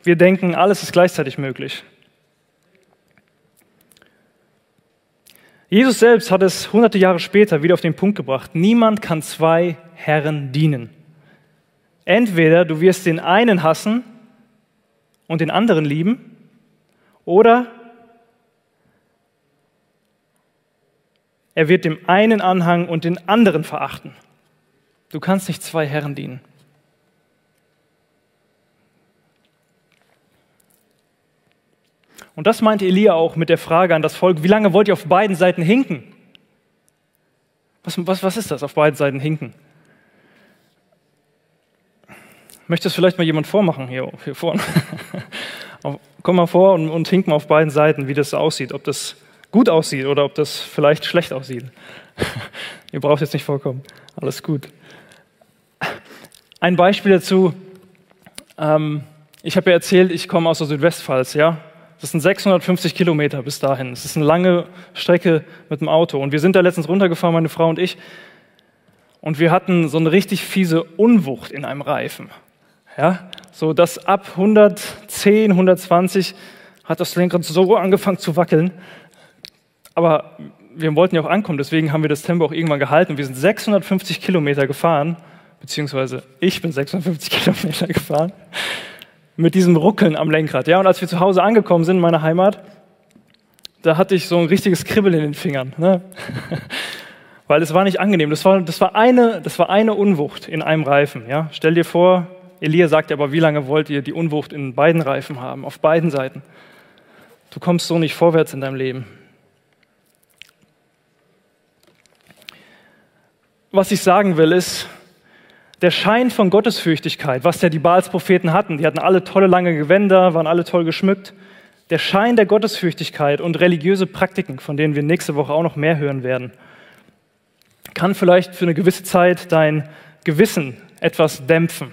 Wir denken, alles ist gleichzeitig möglich. Jesus selbst hat es hunderte Jahre später wieder auf den Punkt gebracht. Niemand kann zwei Herren dienen. Entweder du wirst den einen hassen und den anderen lieben, oder Er wird dem einen anhangen und den anderen verachten. Du kannst nicht zwei Herren dienen. Und das meinte Elia auch mit der Frage an das Volk, wie lange wollt ihr auf beiden Seiten hinken? Was, was, was ist das, auf beiden Seiten hinken? Möchte es vielleicht mal jemand vormachen hier, hier vorne? Komm mal vor und, und hink mal auf beiden Seiten, wie das aussieht, ob das gut aussieht oder ob das vielleicht schlecht aussieht. Ihr braucht jetzt nicht vorkommen. Alles gut. Ein Beispiel dazu. Ähm, ich habe ja erzählt, ich komme aus der Südwestpfalz, ja. Das sind 650 Kilometer bis dahin. Es ist eine lange Strecke mit dem Auto. Und wir sind da letztens runtergefahren, meine Frau und ich. Und wir hatten so eine richtig fiese Unwucht in einem Reifen. Ja, so dass ab 110, 120 hat das Lenkrad so angefangen zu wackeln. Aber wir wollten ja auch ankommen, deswegen haben wir das Tempo auch irgendwann gehalten. Wir sind 650 Kilometer gefahren, beziehungsweise ich bin 650 Kilometer gefahren, mit diesem Ruckeln am Lenkrad. Ja, und als wir zu Hause angekommen sind in meiner Heimat, da hatte ich so ein richtiges Kribbeln in den Fingern. Ne? Weil es war nicht angenehm. Das war, das, war eine, das war eine Unwucht in einem Reifen. Ja? Stell dir vor, Elia sagt aber, wie lange wollt ihr die Unwucht in beiden Reifen haben, auf beiden Seiten? Du kommst so nicht vorwärts in deinem Leben. Was ich sagen will, ist, der Schein von Gottesfürchtigkeit, was ja die Baalspropheten hatten, die hatten alle tolle lange Gewänder, waren alle toll geschmückt. Der Schein der Gottesfürchtigkeit und religiöse Praktiken, von denen wir nächste Woche auch noch mehr hören werden, kann vielleicht für eine gewisse Zeit dein Gewissen etwas dämpfen.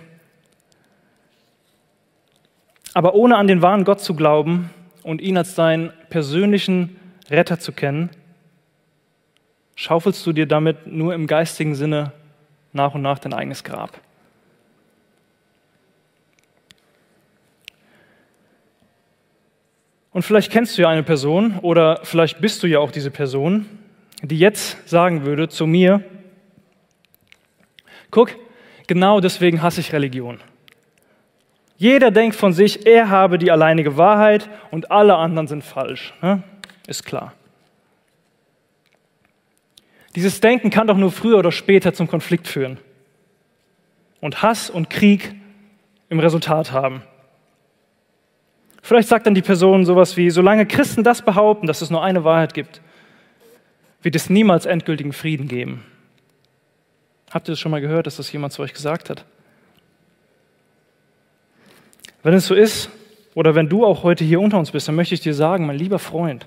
Aber ohne an den wahren Gott zu glauben und ihn als deinen persönlichen Retter zu kennen, schaufelst du dir damit nur im geistigen Sinne nach und nach dein eigenes Grab. Und vielleicht kennst du ja eine Person oder vielleicht bist du ja auch diese Person, die jetzt sagen würde zu mir, guck, genau deswegen hasse ich Religion. Jeder denkt von sich, er habe die alleinige Wahrheit und alle anderen sind falsch. Ne? Ist klar. Dieses Denken kann doch nur früher oder später zum Konflikt führen und Hass und Krieg im Resultat haben. Vielleicht sagt dann die Person sowas wie, solange Christen das behaupten, dass es nur eine Wahrheit gibt, wird es niemals endgültigen Frieden geben. Habt ihr das schon mal gehört, dass das jemand zu euch gesagt hat? Wenn es so ist, oder wenn du auch heute hier unter uns bist, dann möchte ich dir sagen, mein lieber Freund,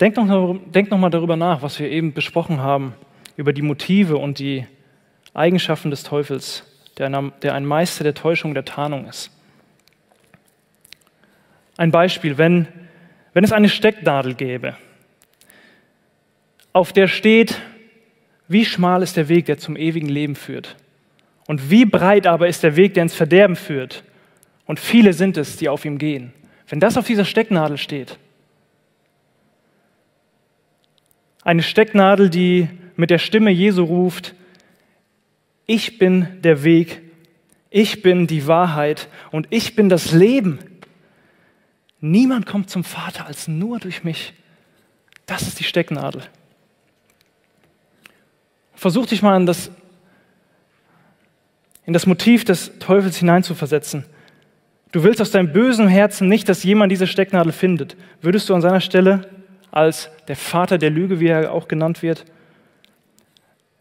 denk noch, denk noch mal darüber nach, was wir eben besprochen haben, über die Motive und die Eigenschaften des Teufels, der ein, der ein Meister der Täuschung, der Tarnung ist. Ein Beispiel, wenn, wenn es eine Stecknadel gäbe, auf der steht, wie schmal ist der Weg, der zum ewigen Leben führt und wie breit aber ist der Weg, der ins Verderben führt und viele sind es, die auf ihm gehen. Wenn das auf dieser Stecknadel steht, eine Stecknadel, die mit der Stimme Jesu ruft, ich bin der Weg, ich bin die Wahrheit und ich bin das Leben. Niemand kommt zum Vater als nur durch mich. Das ist die Stecknadel. Versuch dich mal in das, in das Motiv des Teufels hineinzuversetzen. Du willst aus deinem bösen Herzen nicht, dass jemand diese Stecknadel findet. Würdest du an seiner Stelle als der Vater der Lüge, wie er auch genannt wird,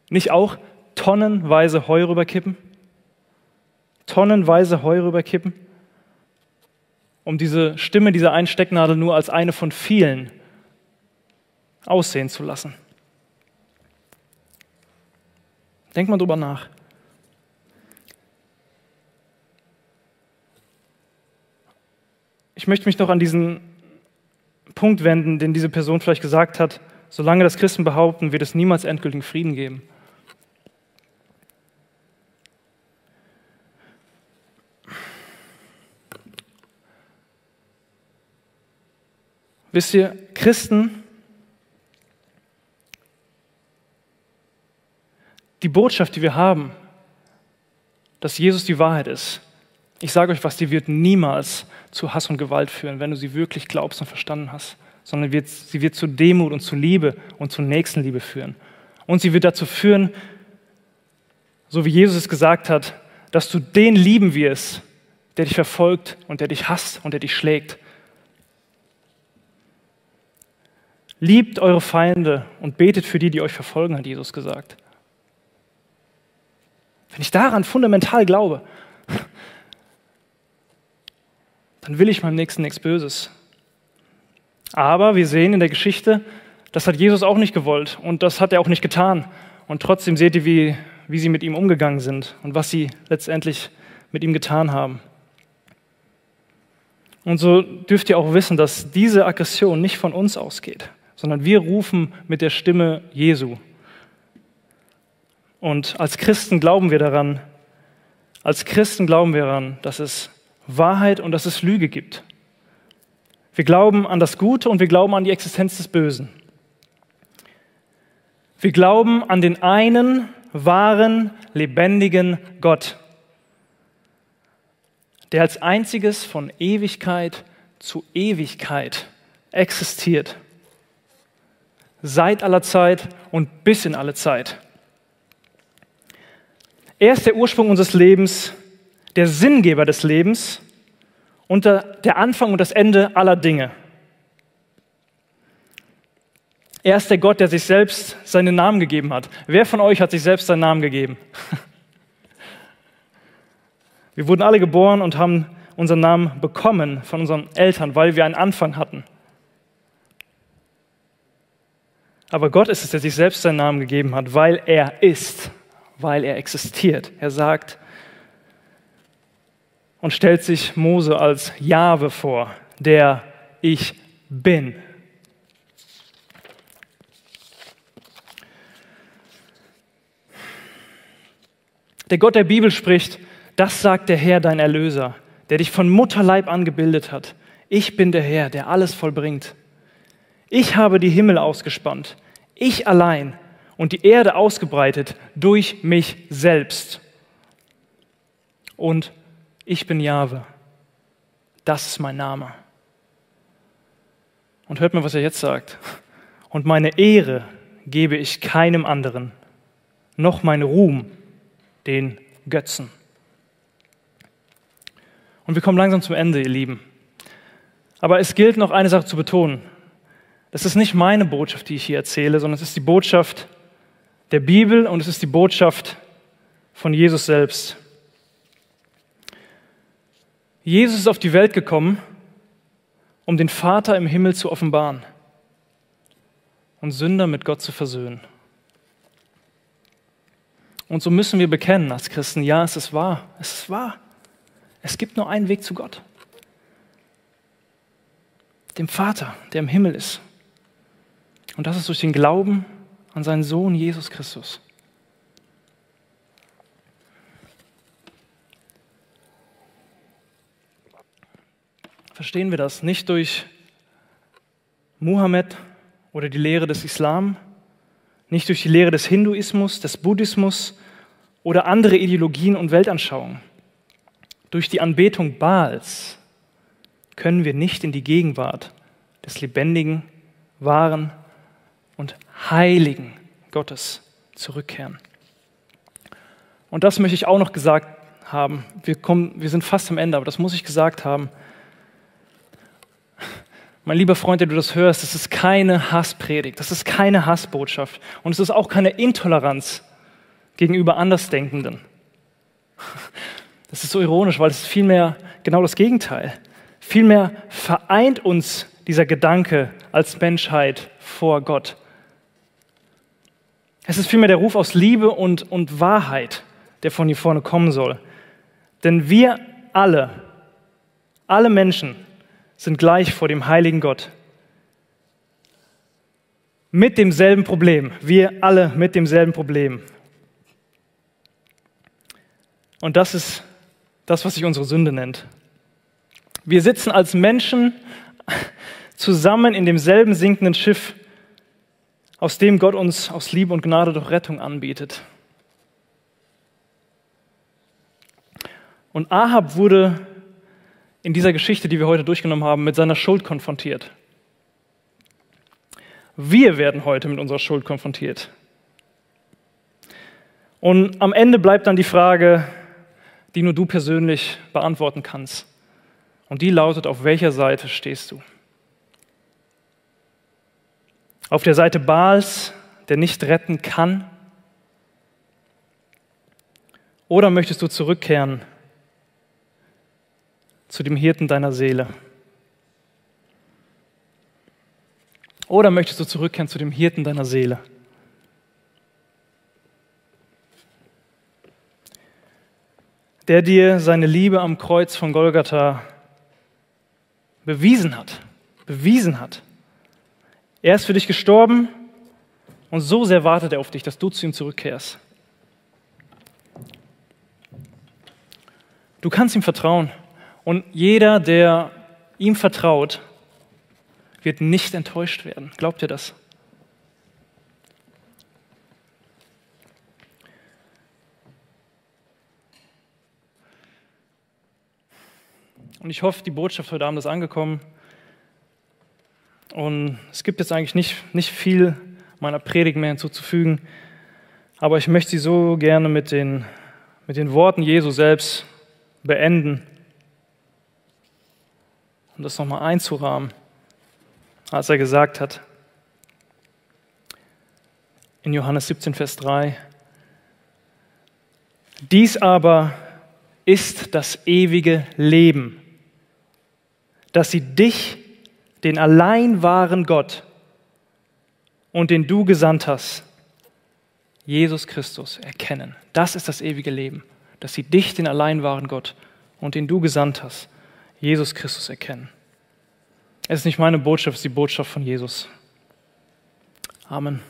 nicht auch tonnenweise Heu rüberkippen? Tonnenweise Heu rüberkippen? Um diese Stimme dieser einen Stecknadel nur als eine von vielen aussehen zu lassen. Denk mal drüber nach. Ich möchte mich noch an diesen Punkt wenden, den diese Person vielleicht gesagt hat, solange das Christen behaupten, wird es niemals endgültigen Frieden geben. Wisst ihr, Christen, die Botschaft, die wir haben, dass Jesus die Wahrheit ist, ich sage euch was, die wird niemals zu Hass und Gewalt führen, wenn du sie wirklich glaubst und verstanden hast, sondern wird, sie wird zu Demut und zu Liebe und zu Nächstenliebe führen. Und sie wird dazu führen, so wie Jesus es gesagt hat, dass du den lieben wirst, der dich verfolgt und der dich hasst und der dich schlägt. Liebt eure Feinde und betet für die, die euch verfolgen, hat Jesus gesagt. Wenn ich daran fundamental glaube, dann will ich meinem Nächsten nichts Böses. Aber wir sehen in der Geschichte, das hat Jesus auch nicht gewollt und das hat er auch nicht getan. Und trotzdem seht ihr, wie, wie sie mit ihm umgegangen sind und was sie letztendlich mit ihm getan haben. Und so dürft ihr auch wissen, dass diese Aggression nicht von uns ausgeht, sondern wir rufen mit der Stimme Jesu. Und als Christen glauben wir daran, als Christen glauben wir daran, dass es Wahrheit und dass es Lüge gibt. Wir glauben an das Gute und wir glauben an die Existenz des Bösen. Wir glauben an den einen wahren, lebendigen Gott, der als einziges von Ewigkeit zu Ewigkeit existiert. Seit aller Zeit und bis in alle Zeit. Er ist der Ursprung unseres Lebens der Sinngeber des Lebens und der Anfang und das Ende aller Dinge. Er ist der Gott, der sich selbst seinen Namen gegeben hat. Wer von euch hat sich selbst seinen Namen gegeben? Wir wurden alle geboren und haben unseren Namen bekommen von unseren Eltern, weil wir einen Anfang hatten. Aber Gott ist es, der sich selbst seinen Namen gegeben hat, weil er ist, weil er existiert. Er sagt und stellt sich Mose als Jahwe vor, der ich bin. Der Gott der Bibel spricht, das sagt der Herr, dein Erlöser, der dich von Mutterleib angebildet hat. Ich bin der Herr, der alles vollbringt. Ich habe die Himmel ausgespannt, ich allein und die Erde ausgebreitet durch mich selbst. Und ich bin Jahwe. Das ist mein Name. Und hört mal, was er jetzt sagt. Und meine Ehre gebe ich keinem anderen, noch mein Ruhm den Götzen. Und wir kommen langsam zum Ende, ihr Lieben. Aber es gilt noch eine Sache zu betonen. Das ist nicht meine Botschaft, die ich hier erzähle, sondern es ist die Botschaft der Bibel und es ist die Botschaft von Jesus selbst. Jesus ist auf die Welt gekommen, um den Vater im Himmel zu offenbaren und Sünder mit Gott zu versöhnen. Und so müssen wir bekennen als Christen, ja, es ist wahr, es ist wahr. Es gibt nur einen Weg zu Gott. Dem Vater, der im Himmel ist. Und das ist durch den Glauben an seinen Sohn Jesus Christus. Verstehen wir das? Nicht durch Muhammad oder die Lehre des Islam, nicht durch die Lehre des Hinduismus, des Buddhismus oder andere Ideologien und Weltanschauungen. Durch die Anbetung Baals können wir nicht in die Gegenwart des lebendigen, wahren und heiligen Gottes zurückkehren. Und das möchte ich auch noch gesagt haben. Wir, kommen, wir sind fast am Ende, aber das muss ich gesagt haben. Mein lieber Freund, der du das hörst, das ist keine Hasspredigt, das ist keine Hassbotschaft und es ist auch keine Intoleranz gegenüber Andersdenkenden. Das ist so ironisch, weil es ist vielmehr genau das Gegenteil. Vielmehr vereint uns dieser Gedanke als Menschheit vor Gott. Es ist vielmehr der Ruf aus Liebe und, und Wahrheit, der von hier vorne kommen soll. Denn wir alle, alle Menschen, sind gleich vor dem heiligen Gott. Mit demselben Problem. Wir alle mit demselben Problem. Und das ist das, was sich unsere Sünde nennt. Wir sitzen als Menschen zusammen in demselben sinkenden Schiff, aus dem Gott uns aus Liebe und Gnade doch Rettung anbietet. Und Ahab wurde in dieser Geschichte, die wir heute durchgenommen haben, mit seiner Schuld konfrontiert. Wir werden heute mit unserer Schuld konfrontiert. Und am Ende bleibt dann die Frage, die nur du persönlich beantworten kannst. Und die lautet, auf welcher Seite stehst du? Auf der Seite Baals, der nicht retten kann? Oder möchtest du zurückkehren zu dem Hirten deiner Seele? Oder möchtest du zurückkehren zu dem Hirten deiner Seele? Der dir seine Liebe am Kreuz von Golgatha bewiesen hat, bewiesen hat. Er ist für dich gestorben und so sehr wartet er auf dich, dass du zu ihm zurückkehrst. Du kannst ihm vertrauen. Und jeder, der ihm vertraut, wird nicht enttäuscht werden. Glaubt ihr das? Und ich hoffe, die Botschaft heute Abend ist angekommen. Und es gibt jetzt eigentlich nicht, nicht viel meiner Predigt mehr hinzuzufügen, aber ich möchte sie so gerne mit den, mit den Worten Jesu selbst beenden um das nochmal einzurahmen, als er gesagt hat, in Johannes 17, Vers 3, dies aber ist das ewige Leben, dass sie dich, den allein wahren Gott und den du gesandt hast, Jesus Christus, erkennen. Das ist das ewige Leben, dass sie dich, den allein wahren Gott und den du gesandt hast, Jesus Christus erkennen. Es ist nicht meine Botschaft, es ist die Botschaft von Jesus. Amen.